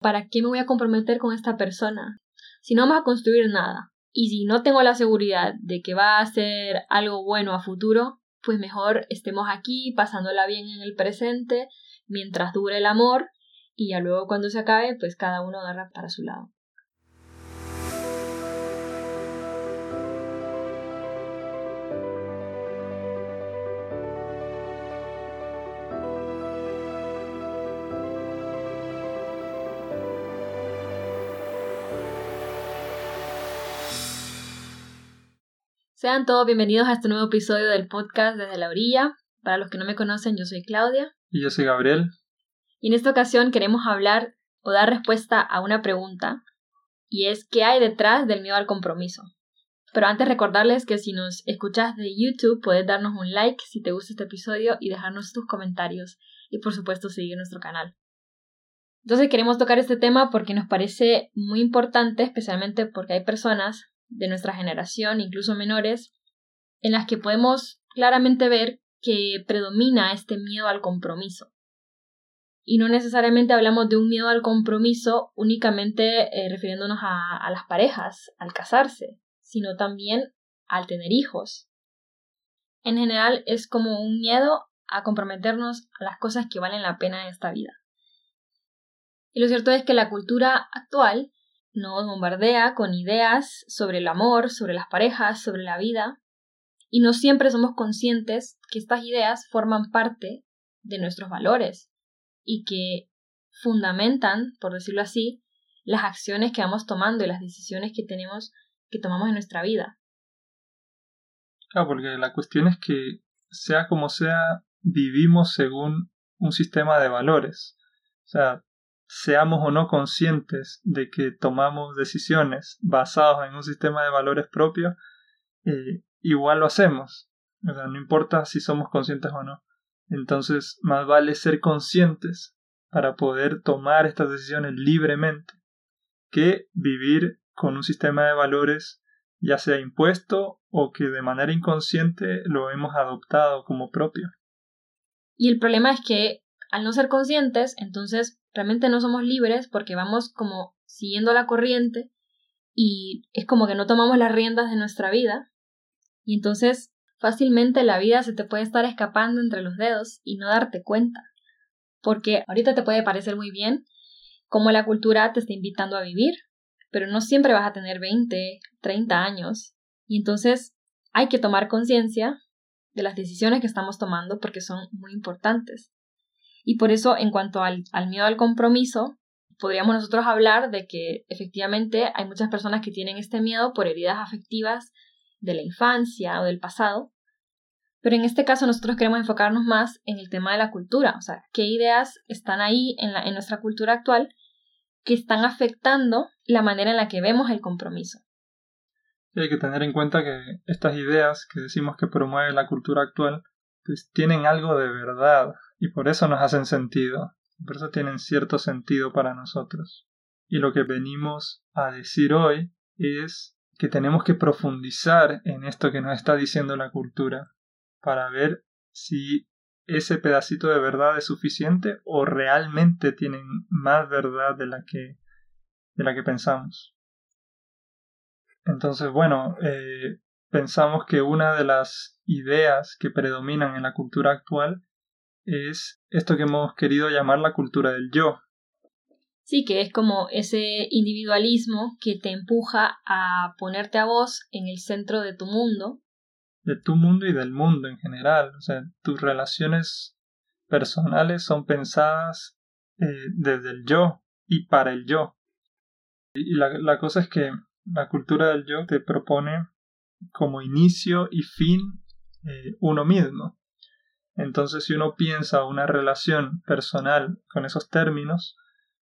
¿para qué me voy a comprometer con esta persona? Si no vamos a construir nada y si no tengo la seguridad de que va a ser algo bueno a futuro, pues mejor estemos aquí pasándola bien en el presente mientras dure el amor y ya luego cuando se acabe, pues cada uno agarra para su lado. Sean todos bienvenidos a este nuevo episodio del podcast Desde la Orilla. Para los que no me conocen, yo soy Claudia. Y yo soy Gabriel. Y en esta ocasión queremos hablar o dar respuesta a una pregunta, y es ¿qué hay detrás del miedo al compromiso? Pero antes recordarles que si nos escuchas de YouTube puedes darnos un like si te gusta este episodio y dejarnos tus comentarios y por supuesto seguir nuestro canal. Entonces queremos tocar este tema porque nos parece muy importante, especialmente porque hay personas de nuestra generación, incluso menores, en las que podemos claramente ver que predomina este miedo al compromiso. Y no necesariamente hablamos de un miedo al compromiso únicamente eh, refiriéndonos a, a las parejas, al casarse, sino también al tener hijos. En general es como un miedo a comprometernos a las cosas que valen la pena en esta vida. Y lo cierto es que la cultura actual nos bombardea con ideas sobre el amor, sobre las parejas, sobre la vida, y no siempre somos conscientes que estas ideas forman parte de nuestros valores y que fundamentan, por decirlo así, las acciones que vamos tomando y las decisiones que tenemos que tomamos en nuestra vida. Claro, porque la cuestión es que sea como sea, vivimos según un sistema de valores. O sea, seamos o no conscientes de que tomamos decisiones basadas en un sistema de valores propios, eh, igual lo hacemos. No importa si somos conscientes o no. Entonces, más vale ser conscientes para poder tomar estas decisiones libremente que vivir con un sistema de valores ya sea impuesto o que de manera inconsciente lo hemos adoptado como propio. Y el problema es que al no ser conscientes, entonces realmente no somos libres porque vamos como siguiendo la corriente y es como que no tomamos las riendas de nuestra vida y entonces fácilmente la vida se te puede estar escapando entre los dedos y no darte cuenta. Porque ahorita te puede parecer muy bien como la cultura te está invitando a vivir, pero no siempre vas a tener 20, 30 años. Y entonces hay que tomar conciencia de las decisiones que estamos tomando porque son muy importantes. Y por eso, en cuanto al, miedo al compromiso, podríamos nosotros hablar de que efectivamente hay muchas personas que tienen este miedo por heridas afectivas de la infancia o del pasado. Pero en este caso nosotros queremos enfocarnos más en el tema de la cultura, o sea, qué ideas están ahí en, la, en nuestra cultura actual que están afectando la manera en la que vemos el compromiso. hay que tener en cuenta que estas ideas que decimos que promueve la cultura actual, pues tienen algo de verdad y por eso nos hacen sentido, por eso tienen cierto sentido para nosotros. Y lo que venimos a decir hoy es que tenemos que profundizar en esto que nos está diciendo la cultura para ver si ese pedacito de verdad es suficiente o realmente tienen más verdad de la que de la que pensamos. Entonces, bueno, eh, pensamos que una de las ideas que predominan en la cultura actual es esto que hemos querido llamar la cultura del yo. Sí, que es como ese individualismo que te empuja a ponerte a vos en el centro de tu mundo. De tu mundo y del mundo en general. O sea, tus relaciones personales son pensadas eh, desde el yo y para el yo. Y la, la cosa es que la cultura del yo te propone como inicio y fin eh, uno mismo. Entonces, si uno piensa una relación personal con esos términos,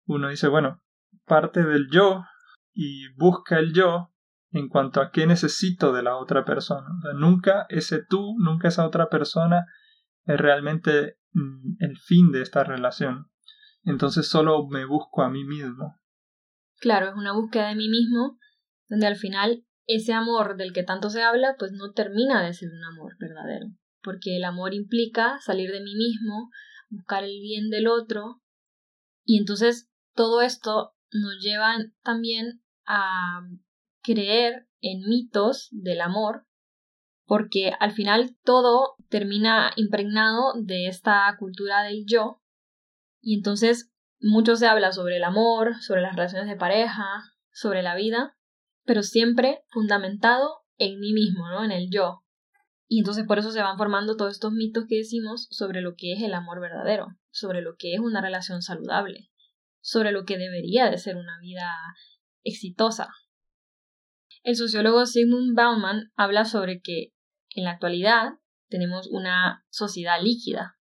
uno dice, bueno, parte del yo y busca el yo en cuanto a qué necesito de la otra persona. nunca ese tú, nunca esa otra persona es realmente mm, el fin de esta relación. Entonces solo me busco a mí mismo. Claro, es una búsqueda de mí mismo, donde al final ese amor del que tanto se habla, pues no termina de ser un amor verdadero porque el amor implica salir de mí mismo, buscar el bien del otro, y entonces todo esto nos lleva también a creer en mitos del amor, porque al final todo termina impregnado de esta cultura del yo, y entonces mucho se habla sobre el amor, sobre las relaciones de pareja, sobre la vida, pero siempre fundamentado en mí mismo, ¿no? En el yo. Y entonces por eso se van formando todos estos mitos que decimos sobre lo que es el amor verdadero, sobre lo que es una relación saludable, sobre lo que debería de ser una vida exitosa. El sociólogo Sigmund Bauman habla sobre que en la actualidad tenemos una sociedad líquida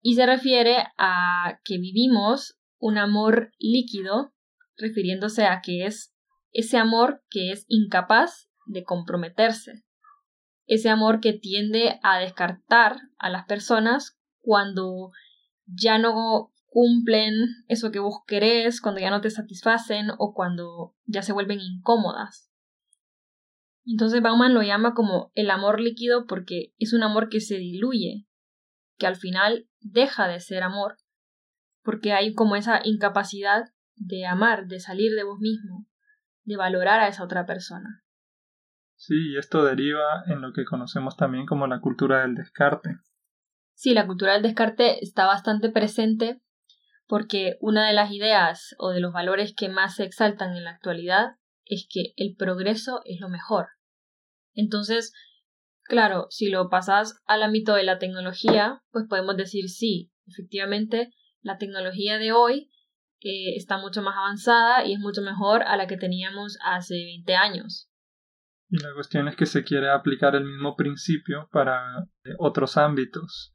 y se refiere a que vivimos un amor líquido refiriéndose a que es ese amor que es incapaz de comprometerse, ese amor que tiende a descartar a las personas cuando ya no cumplen eso que vos querés, cuando ya no te satisfacen o cuando ya se vuelven incómodas. Entonces Bauman lo llama como el amor líquido porque es un amor que se diluye, que al final deja de ser amor, porque hay como esa incapacidad de amar, de salir de vos mismo, de valorar a esa otra persona. Sí, y esto deriva en lo que conocemos también como la cultura del descarte. Sí, la cultura del descarte está bastante presente porque una de las ideas o de los valores que más se exaltan en la actualidad es que el progreso es lo mejor. Entonces, claro, si lo pasas al ámbito de la tecnología, pues podemos decir sí, efectivamente, la tecnología de hoy está mucho más avanzada y es mucho mejor a la que teníamos hace 20 años. La cuestión es que se quiere aplicar el mismo principio para eh, otros ámbitos,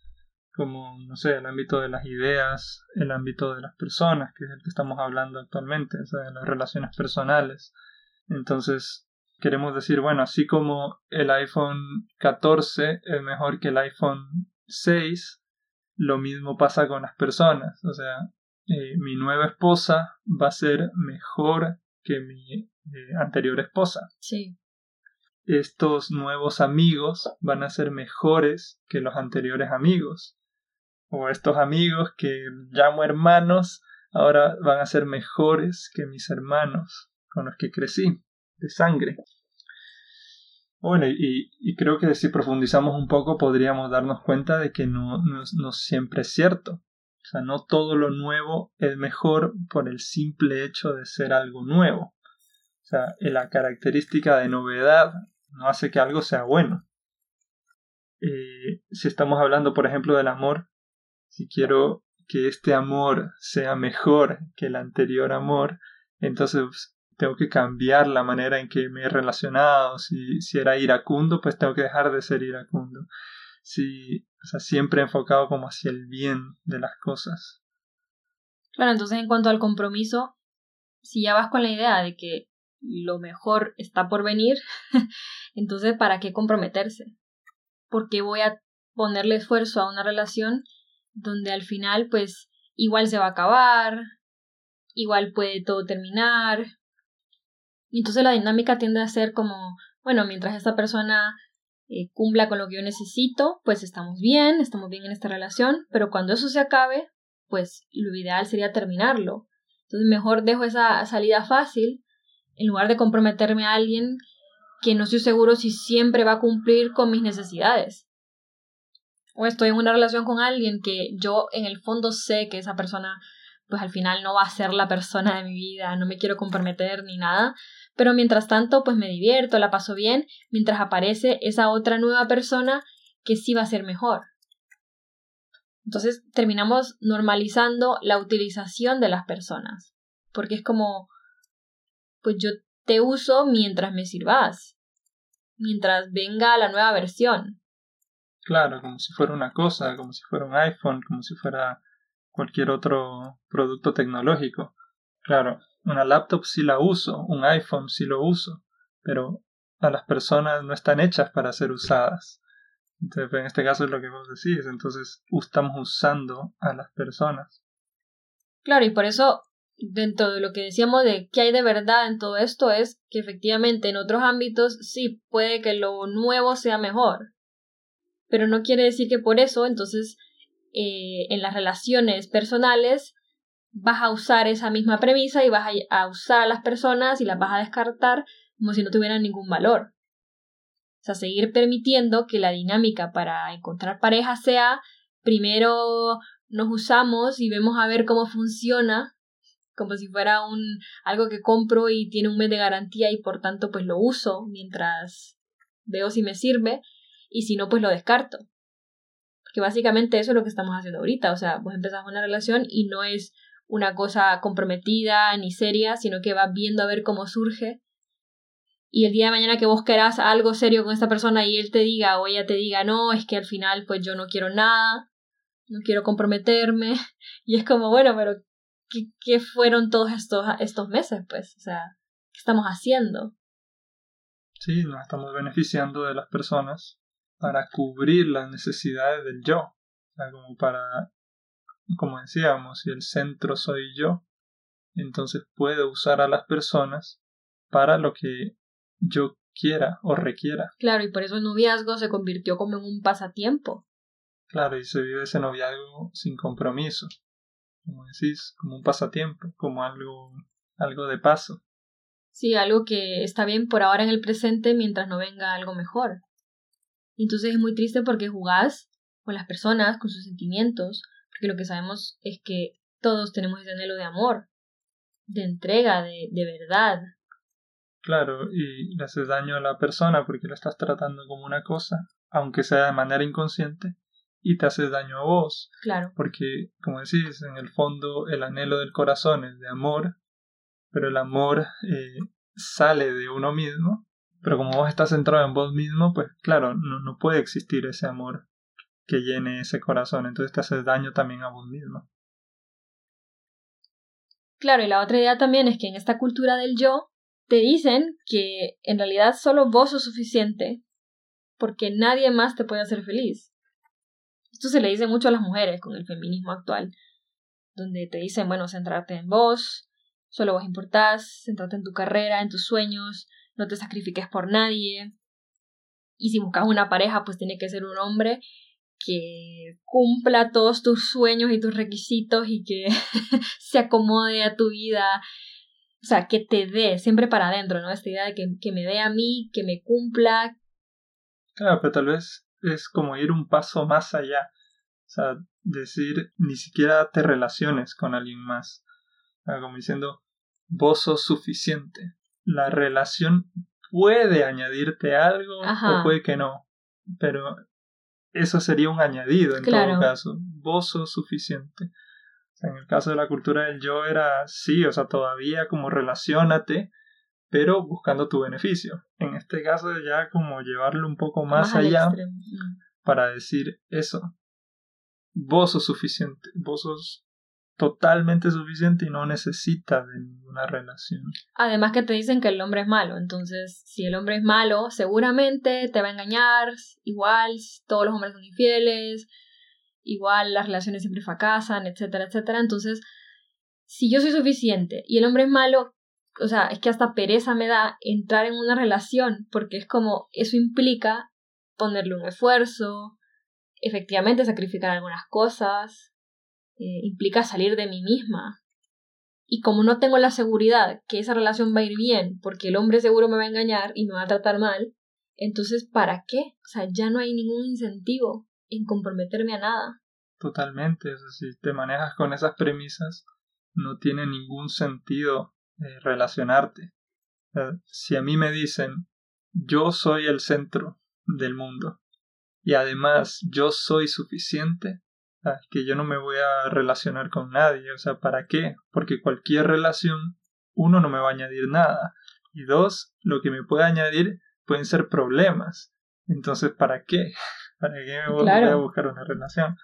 como, no sé, el ámbito de las ideas, el ámbito de las personas, que es el que estamos hablando actualmente, o sea, de las relaciones personales. Entonces, queremos decir, bueno, así como el iPhone 14 es mejor que el iPhone 6, lo mismo pasa con las personas. O sea, eh, mi nueva esposa va a ser mejor que mi eh, anterior esposa. Sí. Estos nuevos amigos van a ser mejores que los anteriores amigos. O estos amigos que llamo hermanos ahora van a ser mejores que mis hermanos con los que crecí de sangre. Bueno, y, y, creo que si profundizamos un poco podríamos darnos cuenta de que no, no, no siempre es cierto. Sea, no todo lo nuevo es mejor por el simple hecho de ser algo nuevo. O sea, la característica de novedad no hace que algo sea bueno. Eh, si estamos hablando, por ejemplo, del amor, si quiero que este amor sea mejor que el anterior amor, entonces tengo que cambiar la manera en que me he relacionado. Si, si era iracundo, pues tengo que dejar de ser iracundo. Si, o sea, siempre enfocado como hacia el bien de las cosas. Claro, entonces en cuanto al compromiso, si ya vas con la idea de que lo mejor está por venir, entonces ¿para qué comprometerse? ¿Por qué voy a ponerle esfuerzo a una relación donde al final pues igual se va a acabar, igual puede todo terminar? Entonces la dinámica tiende a ser como, bueno, mientras esta persona eh, cumpla con lo que yo necesito, pues estamos bien, estamos bien en esta relación, pero cuando eso se acabe, pues lo ideal sería terminarlo. Entonces mejor dejo esa salida fácil en lugar de comprometerme a alguien que no estoy seguro si siempre va a cumplir con mis necesidades. O estoy en una relación con alguien que yo en el fondo sé que esa persona pues al final no va a ser la persona de mi vida, no me quiero comprometer ni nada, pero mientras tanto pues me divierto, la paso bien, mientras aparece esa otra nueva persona que sí va a ser mejor. Entonces terminamos normalizando la utilización de las personas, porque es como, pues yo te uso mientras me sirvas, mientras venga la nueva versión. Claro, como si fuera una cosa, como si fuera un iPhone, como si fuera cualquier otro producto tecnológico. Claro, una laptop sí la uso, un iPhone sí lo uso, pero a las personas no están hechas para ser usadas. Entonces, en este caso es lo que vos decís, entonces estamos usando a las personas. Claro, y por eso, dentro de lo que decíamos de qué hay de verdad en todo esto, es que efectivamente en otros ámbitos sí puede que lo nuevo sea mejor, pero no quiere decir que por eso, entonces, eh, en las relaciones personales vas a usar esa misma premisa y vas a, usar a las personas y las vas a descartar como si no tuvieran ningún valor. O sea, seguir permitiendo que la dinámica para encontrar pareja sea primero nos usamos y vemos a ver cómo funciona, como si fuera un algo que compro y tiene un mes de garantía y por tanto pues lo uso mientras veo si me sirve y si no pues lo descarto. Que básicamente eso es lo que estamos haciendo ahorita, o sea, vos empezás una relación y no es una cosa comprometida ni seria, sino que vas viendo a ver cómo surge. Y el día de mañana que vos querás algo serio con esta persona y él te diga o ella te diga, no, es que al final pues yo no quiero nada, no quiero comprometerme. Y es como, bueno, pero ¿qué, qué fueron todos estos, estos meses? Pues, o sea, ¿qué estamos haciendo? Sí, nos estamos beneficiando de las personas para cubrir las necesidades del yo. O sea, como para como decíamos, si el centro soy yo, entonces puedo usar a las personas para lo que yo quiera o requiera. Claro, y por eso el noviazgo se convirtió como en un pasatiempo. Claro, y se vive ese noviazgo sin compromiso, como decís, como un pasatiempo, como algo, algo de paso. Sí, algo que está bien por ahora en el presente mientras no venga algo mejor. Entonces es muy triste porque jugás con las personas, con sus sentimientos, porque lo que sabemos es que todos tenemos ese anhelo de amor, de entrega, de, de verdad. Claro, y le haces daño a la persona porque lo estás tratando como una cosa, aunque sea de manera inconsciente, y te haces daño a vos. Claro. Porque, como decís, en el fondo el anhelo del corazón es de amor, pero el amor eh, sale de uno mismo. Pero como vos estás centrado en vos mismo, pues claro, no, no puede existir ese amor que llene ese corazón, entonces te haces daño también a vos mismo. Claro, y la otra idea también es que en esta cultura del yo te dicen que en realidad solo vos sos suficiente porque nadie más te puede hacer feliz. Esto se le dice mucho a las mujeres con el feminismo actual, donde te dicen, bueno, centrarte en vos, solo vos importás, centrarte en tu carrera, en tus sueños, no te sacrifiques por nadie. Y si buscas una pareja, pues tiene que ser un hombre que cumpla todos tus sueños y tus requisitos y que se acomode a tu vida. O sea, que te dé siempre para adentro, ¿no? Esta idea de que, que me dé a mí, que me cumpla. Claro, pero tal vez es como ir un paso más allá. O sea, decir, ni siquiera te relaciones con alguien más. Como diciendo, vos sos suficiente. La relación puede añadirte algo o puede que no. Pero eso sería un añadido en todo caso. Vos sos suficiente. en el caso de la cultura del yo era sí, o sea, todavía como relacionate, pero buscando tu beneficio. En este caso ya como llevarlo un poco más, allá mm. para decir eso. Vos sos suficiente, vos sos totalmente suficiente y no necesita de ninguna relación. Además que te dicen que el hombre es malo, entonces si el hombre es malo, seguramente te va a engañar, igual todos los hombres son infieles, igual las relaciones siempre fracasan, etcétera, etcétera. Entonces, si yo soy suficiente y el hombre es malo, o sea, es que hasta pereza me da entrar en una relación, porque es como eso implica ponerle un esfuerzo, efectivamente sacrificar algunas cosas, eh, implica salir de mí misma. Y como no tengo la seguridad que esa relación va a ir bien, porque el hombre seguro me va a engañar y me va a tratar mal, entonces ¿para qué? O sea, ya no hay ningún incentivo en comprometerme a nada. Totalmente, si te manejas con esas premisas, no tiene ningún sentido eh, relacionarte. si a mí me dicen, yo soy el centro del mundo y además yo soy suficiente, que yo no me voy a relacionar con nadie, o sea, ¿para qué? Porque cualquier relación, uno, no me va a añadir nada, y dos, lo que me puede añadir pueden ser problemas. Entonces, ¿para qué? ¿Para qué me voy, a buscar una relación?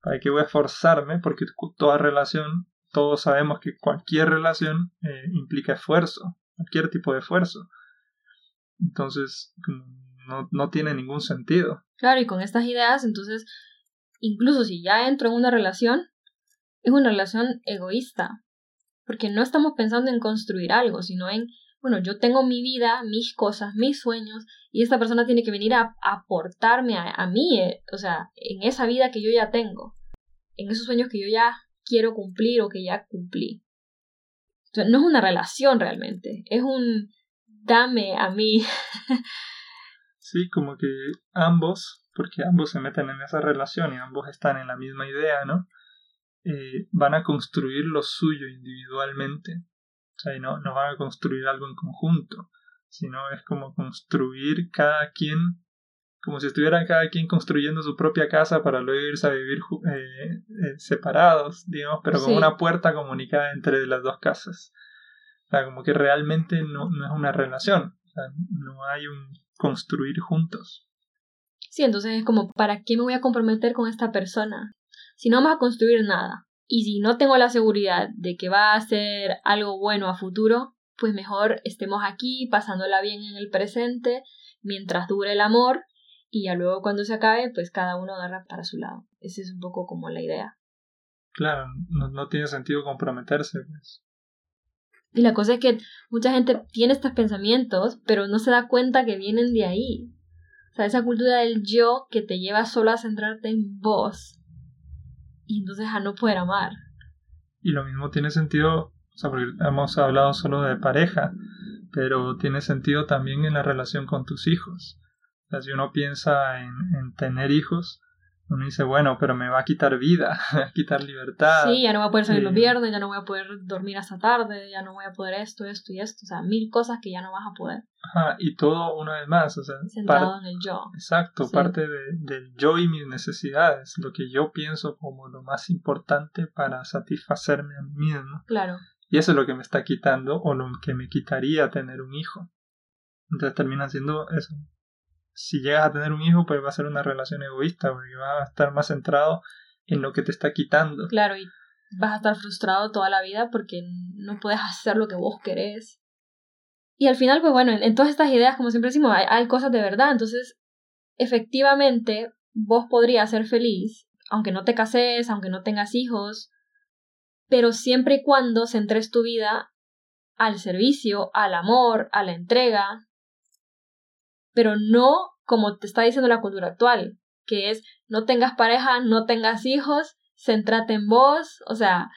¿Para qué voy a esforzarme? Porque toda relación, todos sabemos que cualquier relación eh, implica esfuerzo, cualquier tipo de esfuerzo. Entonces, no, no tiene ningún sentido. Claro, y con estas ideas, entonces incluso si ya entro en una relación, es una relación egoísta, porque no estamos pensando en construir algo, sino en, bueno, yo tengo mi vida, mis cosas, mis sueños, y esta persona tiene que venir a, aportarme a, mí, eh, o sea, en esa vida que yo ya tengo, en esos sueños que yo ya quiero cumplir o que ya cumplí. no es una relación realmente, es un dame a mí. sí, como que ambos, porque ambos se meten en esa relación y ambos están en la misma idea, ¿no? Eh, van a construir lo suyo individualmente. O sea, no, no van a construir algo en conjunto, sino es como construir cada quien, como si estuvieran cada quien construyendo su propia casa para luego irse a vivir eh, eh, separados, digamos, pero con una puerta comunicada entre las dos casas. O sea, como que realmente no, no es una relación, o sea, no hay un construir juntos. Sí, entonces es como, ¿para qué me voy a comprometer con esta persona? Si no vamos a construir nada, y si no tengo la seguridad de que va a ser algo bueno a futuro, pues mejor estemos aquí pasándola bien en el presente mientras dure el amor y ya luego cuando se acabe, pues cada uno agarra para su lado. Esa es un poco como la idea. Claro, no, no tiene sentido comprometerse. Pues. Y la cosa es que mucha gente tiene estos pensamientos, pero no se da cuenta que vienen de ahí. O sea, esa cultura del yo que te lleva solo a centrarte en vos y entonces a no poder amar. Y lo mismo tiene sentido, o sea, porque hemos hablado solo de pareja, pero tiene sentido también en la relación con tus hijos. O sea, si uno piensa en, en tener hijos, uno dice, bueno, pero me va a quitar vida, me va a quitar libertad. Sí, ya no voy a poder salir los viernes, ya no voy a poder dormir hasta tarde, ya no voy a poder esto, esto y esto, o sea, mil cosas que ya no vas a poder. Ajá, y todo una vez más, o sea, centrado en el yo. Exacto, parte de, del yo y mis necesidades, lo que yo pienso como lo más importante para satisfacerme a mí mismo. Claro. Y eso es lo que me está quitando o lo que me quitaría tener un hijo. Entonces termina siendo eso, si llegas a tener un hijo, pues va a ser una relación egoísta, porque va a estar más centrado en lo que te está quitando. Claro, y vas a estar frustrado toda la vida porque no puedes hacer lo que vos querés. Y al final, pues bueno, en, todas estas ideas, como siempre decimos, hay, hay cosas de verdad. Entonces, efectivamente, vos podrías ser feliz, aunque no te cases, aunque no tengas hijos, pero siempre y cuando centres tu vida al servicio, al amor, a la entrega, pero no como te está diciendo la cultura actual, que es no tengas pareja, no tengas hijos, centrate en vos, o sea,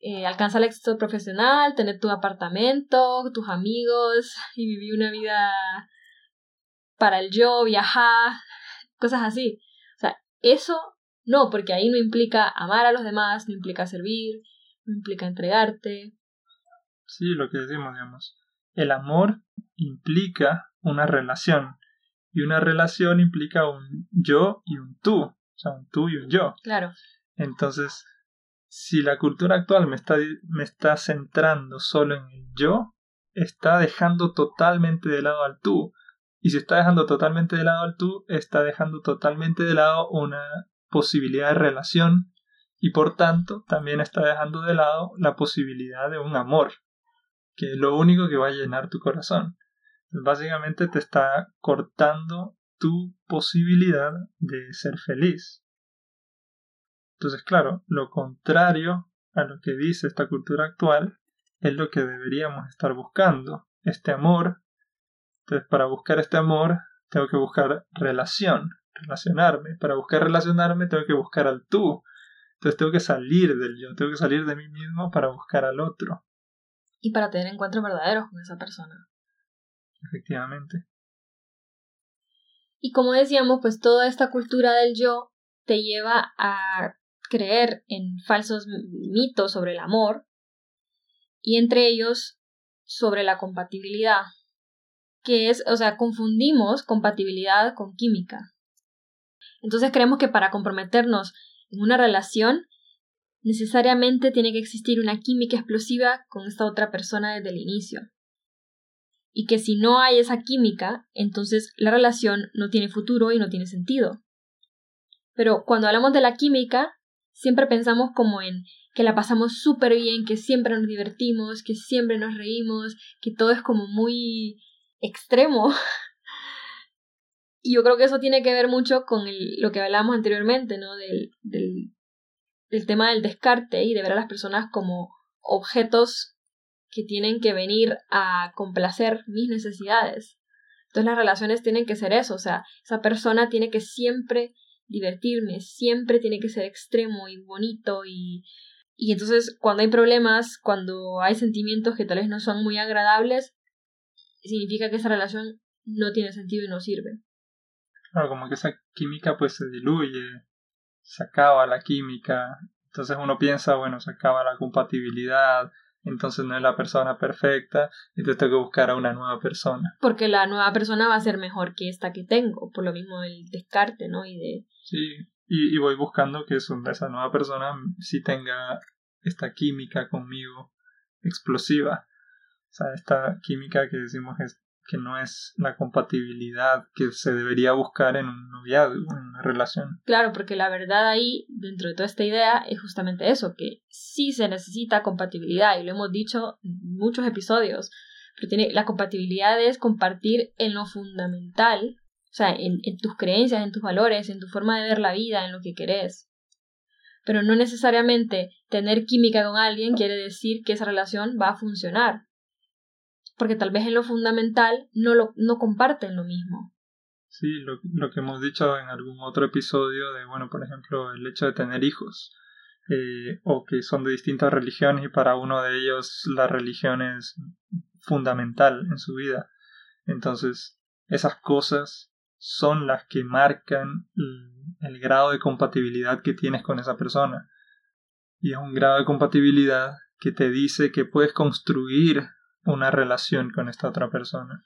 eh, alcanza el éxito profesional, tener tu apartamento, tus amigos y vivir una vida para el yo, viajar, cosas así. O sea, eso no, porque ahí no implica amar a los demás, no implica servir, no implica entregarte. Sí, lo que decimos, digamos. El amor implica una relación. Y una relación implica un yo y un tú. O sea, un tú y un yo. Claro. Entonces, si la cultura actual me está, me está centrando solo en el yo, está dejando totalmente de lado al tú. Y si está dejando totalmente de lado al tú, está dejando totalmente de lado una posibilidad de relación y por tanto también está dejando de lado la posibilidad de un amor, que es lo único que va a llenar tu corazón básicamente te está cortando tu posibilidad de ser feliz. Entonces, claro, lo contrario a lo que dice esta cultura actual es lo que deberíamos estar buscando, este amor. Entonces, para buscar este amor, tengo que buscar relación, relacionarme. Para buscar relacionarme, tengo que buscar al tú. Entonces, tengo que salir del yo, tengo que salir de mí mismo para buscar al otro. Y para tener encuentros verdaderos con esa persona efectivamente. Y como decíamos, pues toda esta cultura del yo te lleva a creer en falsos mitos sobre el amor y entre ellos sobre la compatibilidad, que es, o sea, confundimos compatibilidad con química. Entonces creemos que para comprometernos en una relación necesariamente tiene que existir una química explosiva con esta otra persona desde el inicio y que si no hay esa química, entonces la relación no tiene futuro y no tiene sentido. Pero cuando hablamos de la química, siempre pensamos como en que la pasamos súper bien, que siempre nos divertimos, que siempre nos reímos, que todo es como muy extremo. y yo creo que eso tiene que ver mucho con lo que hablábamos anteriormente, ¿no? Del, del, del tema del descarte y de ver a las personas como objetos que tienen que venir a complacer mis necesidades. Entonces las relaciones tienen que ser eso, o sea, esa persona tiene que siempre divertirme, siempre tiene que ser extremo y bonito y, Y entonces cuando hay problemas, cuando hay sentimientos que tal vez no son muy agradables, significa que esa relación no tiene sentido y no sirve. Claro, como que esa química pues se diluye, se acaba la química, entonces uno piensa, bueno, se acaba la compatibilidad, entonces no es la persona perfecta, entonces tengo que buscar a una nueva persona. Porque la nueva persona va a ser mejor que esta que tengo, por lo mismo el descarte, ¿no? Y de... Sí, y, voy buscando que esa nueva persona sí tenga esta química conmigo explosiva. O sea, esta química que decimos es que no es la compatibilidad que se debería buscar en un noviazgo, en una relación. Claro, porque la verdad ahí, dentro de toda esta idea, es justamente eso, que sí se necesita compatibilidad, y lo hemos dicho en muchos episodios, pero tiene, la compatibilidad es compartir en lo fundamental, o sea, en, en tus creencias, en tus valores, en tu forma de ver la vida, en lo que querés. Pero no necesariamente tener química con alguien quiere decir que esa relación va a funcionar porque tal vez en lo fundamental no, lo, no comparten lo mismo. Sí, lo, lo, que hemos dicho en algún otro episodio de, bueno, por ejemplo, el hecho de tener hijos, eh, o que son de distintas religiones y para uno de ellos la religión es fundamental en su vida. Entonces, esas cosas son las que marcan el grado de compatibilidad que tienes con esa persona. Y es un grado de compatibilidad que te dice que puedes construir una relación con esta otra persona.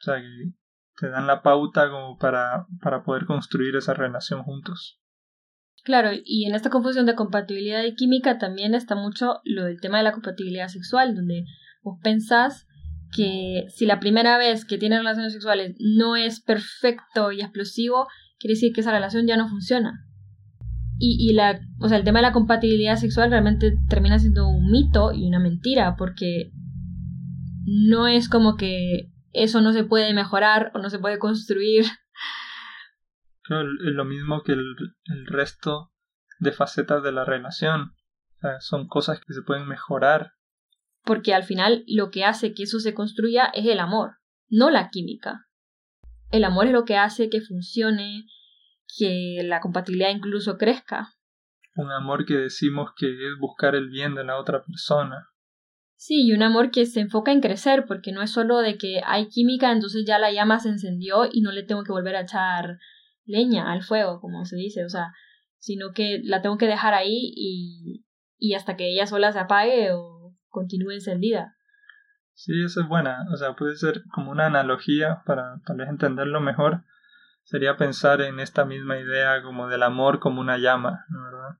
O sea, que te dan la pauta como para, para poder construir esa relación juntos. Claro, y en esta confusión de compatibilidad y química también está mucho lo del tema de la compatibilidad sexual, donde vos pensás que si la primera vez que tienes relaciones sexuales no es perfecto y explosivo, quiere decir que esa relación ya no funciona. Y, y la, o sea, el tema de la compatibilidad sexual realmente termina siendo un mito y una mentira, porque no es como que eso no se puede mejorar o no se puede construir. es lo mismo que el, resto de facetas de la relación. son cosas que se pueden mejorar. Porque al final lo que hace que eso se construya es el amor, no la química. El amor es lo que hace que funcione, que la compatibilidad incluso crezca. Un amor que decimos que es buscar el bien de la otra persona. Sí, y un amor que se enfoca en crecer, porque no es solo de que hay química, entonces ya la llama se encendió y no le tengo que volver a echar leña al fuego, como se dice, o sea, sino que la tengo que dejar ahí y, y hasta que ella sola se apague o continúe encendida. Sí, eso es buena, o sea, puede ser como una analogía para tal vez entenderlo mejor, sería pensar en esta misma idea como del amor como una llama, ¿no verdad?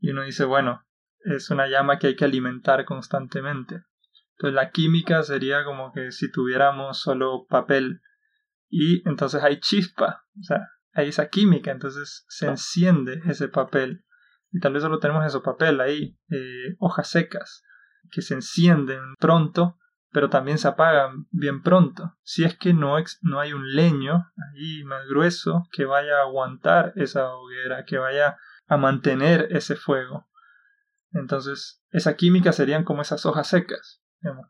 Y uno dice, bueno, es una llama que hay que alimentar constantemente. Entonces la química sería como que si tuviéramos solo papel y entonces hay chispa, o sea, hay esa química, entonces se enciende ese papel y tal vez solo tenemos ese papel ahí, eh, hojas secas, que se encienden pronto, pero también se apagan bien pronto. Si es que no, no hay un leño ahí más grueso que vaya a aguantar esa hoguera, que vaya a mantener ese fuego. Entonces, esa química serían como esas hojas secas,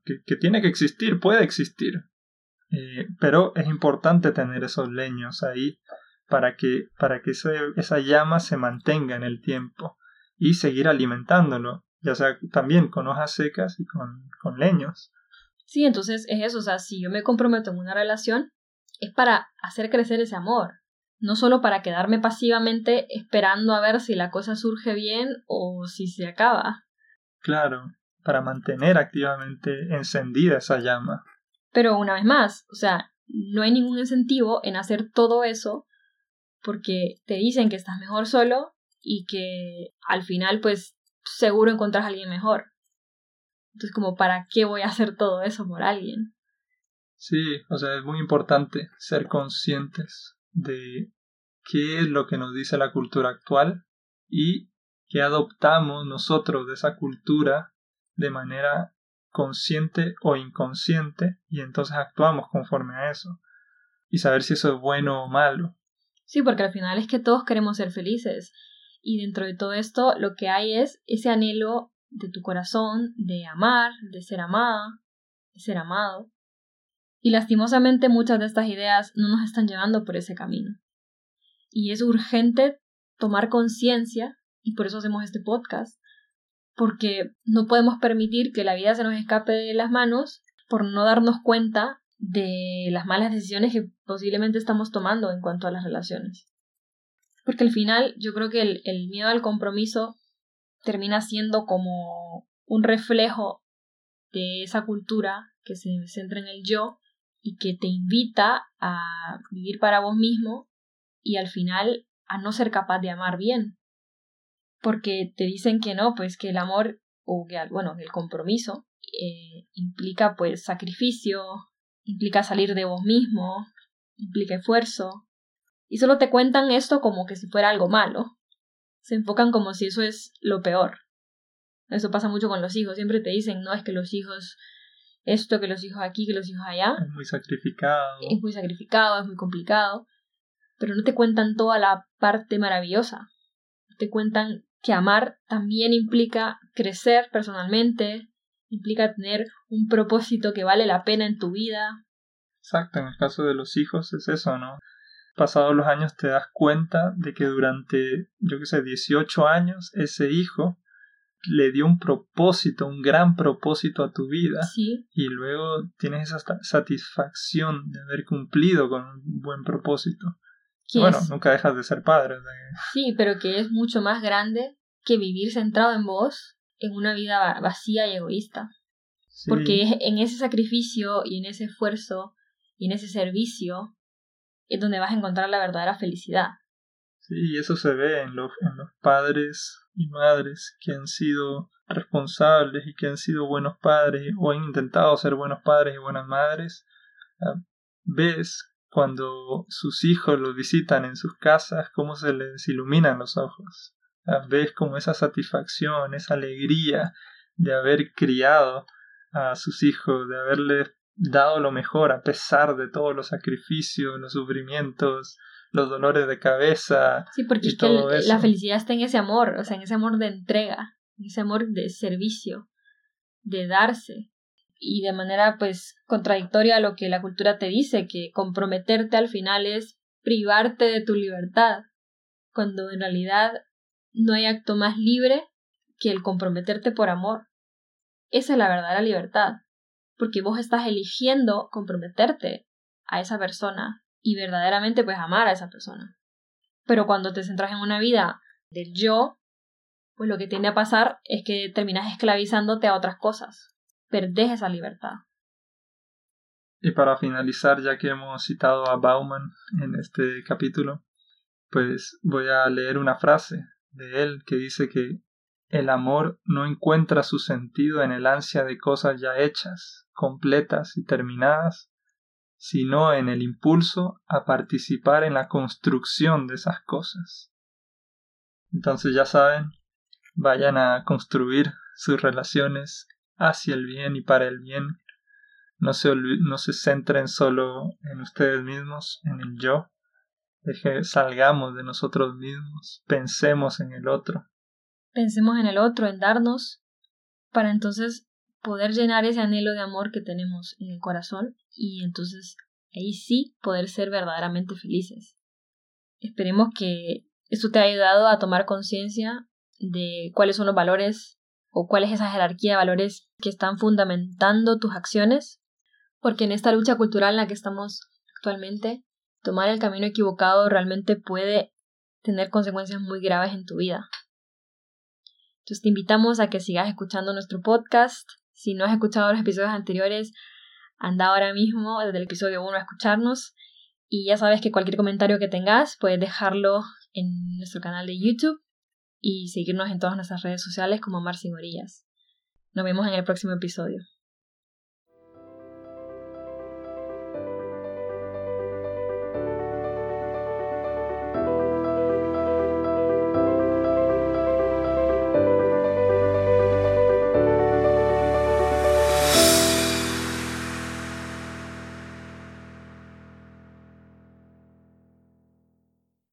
que, tiene que existir, puede existir. Eh, pero es importante tener esos leños ahí para que, para que esa llama se mantenga en el tiempo y seguir alimentándolo, ya sea también con hojas secas y con, con leños. Sí, entonces es eso, o sea, si yo me comprometo en una relación, es para hacer crecer ese amor, no solo para quedarme pasivamente esperando a ver si la cosa surge bien o si se acaba. Claro, para mantener activamente encendida esa llama. Pero una vez más, o sea, no hay ningún incentivo en hacer todo eso porque te dicen que estás mejor solo y que al final pues seguro encontrás a alguien mejor. Entonces como para qué voy a hacer todo eso por alguien. Sí, o sea, es muy importante ser conscientes de qué es lo que nos dice la cultura actual y qué adoptamos nosotros de esa cultura de manera consciente o inconsciente y entonces actuamos conforme a eso y saber si eso es bueno o malo. Sí, porque al final es que todos queremos ser felices y dentro de todo esto lo que hay es ese anhelo de tu corazón de amar, de ser amada, de ser amado. Y lastimosamente muchas de estas ideas no nos están llevando por ese camino y es urgente tomar conciencia, y por eso hacemos este podcast, porque no podemos permitir que la vida se nos escape de las manos por no darnos cuenta de las malas decisiones que posiblemente estamos tomando en cuanto a las relaciones. Porque al final yo creo que el, el miedo al compromiso termina siendo como un reflejo de esa cultura que se centra en el yo y que te invita a vivir para vos mismo y al final a no ser capaz de amar bien. Porque te dicen que no, pues que el amor o que, bueno, el compromiso eh, implica pues sacrificio, implica salir de vos mismo, implica esfuerzo. Y solo te cuentan esto como que si fuera algo malo. Se enfocan como si eso es lo peor. Eso pasa mucho con los hijos. Siempre te dicen, no, es que los hijos, esto, que los hijos aquí, que los hijos allá. Es muy sacrificado. Es muy sacrificado, es muy complicado. Pero no te cuentan toda la parte maravillosa. Te cuentan que amar también implica crecer personalmente, implica tener un propósito que vale la pena en tu vida. Exacto, en el caso de los hijos es eso, ¿no? Pasados los años te das cuenta de que durante, yo qué sé, 18 años ese hijo le dio un propósito, un gran propósito a tu vida. Sí. Y luego tienes esa satisfacción de haber cumplido con un buen propósito. Bueno, nunca dejas de ser padre. Sí, pero que es mucho más grande que vivir centrado en vos en una vida vacía y egoísta. Porque en ese sacrificio y en ese esfuerzo y en ese servicio es donde vas a encontrar la verdadera felicidad. Sí, y eso se ve en los, en los padres y madres que han sido responsables y que han sido buenos padres o han intentado ser buenos padres y buenas madres. Ves cuando sus hijos los visitan en sus casas cómo se les iluminan los ojos. Ves como esa satisfacción, esa alegría de haber criado a sus hijos, de haberles dado lo mejor a pesar de todos los sacrificios, los sufrimientos, los dolores de cabeza. Sí, porque es que la felicidad está en ese amor, o sea, en ese amor de entrega, en ese amor de servicio, de darse. Y de manera pues contradictoria a lo que la cultura te dice, que comprometerte al final es privarte de tu libertad, cuando en realidad no hay acto más libre que el comprometerte por amor. Esa es la verdadera libertad, porque vos estás eligiendo comprometerte a esa persona y verdaderamente pues amar a esa persona. Pero cuando te centras en una vida del yo, pues lo que tiende a pasar es que terminas esclavizándote a otras cosas. Perdés esa libertad. Y para finalizar, ya que hemos citado a Bauman en este capítulo, pues voy a leer una frase de él que dice que el amor no encuentra su sentido en el ansia de cosas ya hechas, completas y terminadas, sino en el impulso a participar en la construcción de esas cosas. Entonces ya saben, vayan a construir sus relaciones hacia el bien y para el bien. No se, no se centren solo en ustedes mismos, en el yo, Deje, salgamos de nosotros mismos, pensemos en el otro. Pensemos en el otro, en darnos, para entonces poder llenar ese anhelo de amor que tenemos en el corazón y entonces ahí sí poder ser verdaderamente felices. Esperemos que esto te haya ayudado a tomar conciencia de cuáles son los valores o cuál es esa jerarquía de valores que están fundamentando tus acciones, porque en esta lucha cultural en la que estamos actualmente tomar el camino equivocado realmente puede tener consecuencias muy graves en tu vida. Entonces te invitamos a que sigas escuchando nuestro podcast. Si no has escuchado los episodios anteriores, anda ahora mismo desde el episodio 1 a escucharnos. Y ya sabes que cualquier comentario que tengas puedes dejarlo en nuestro canal de YouTube y seguirnos en todas nuestras redes sociales como Mar Sin Orillas. Nos vemos en el próximo episodio.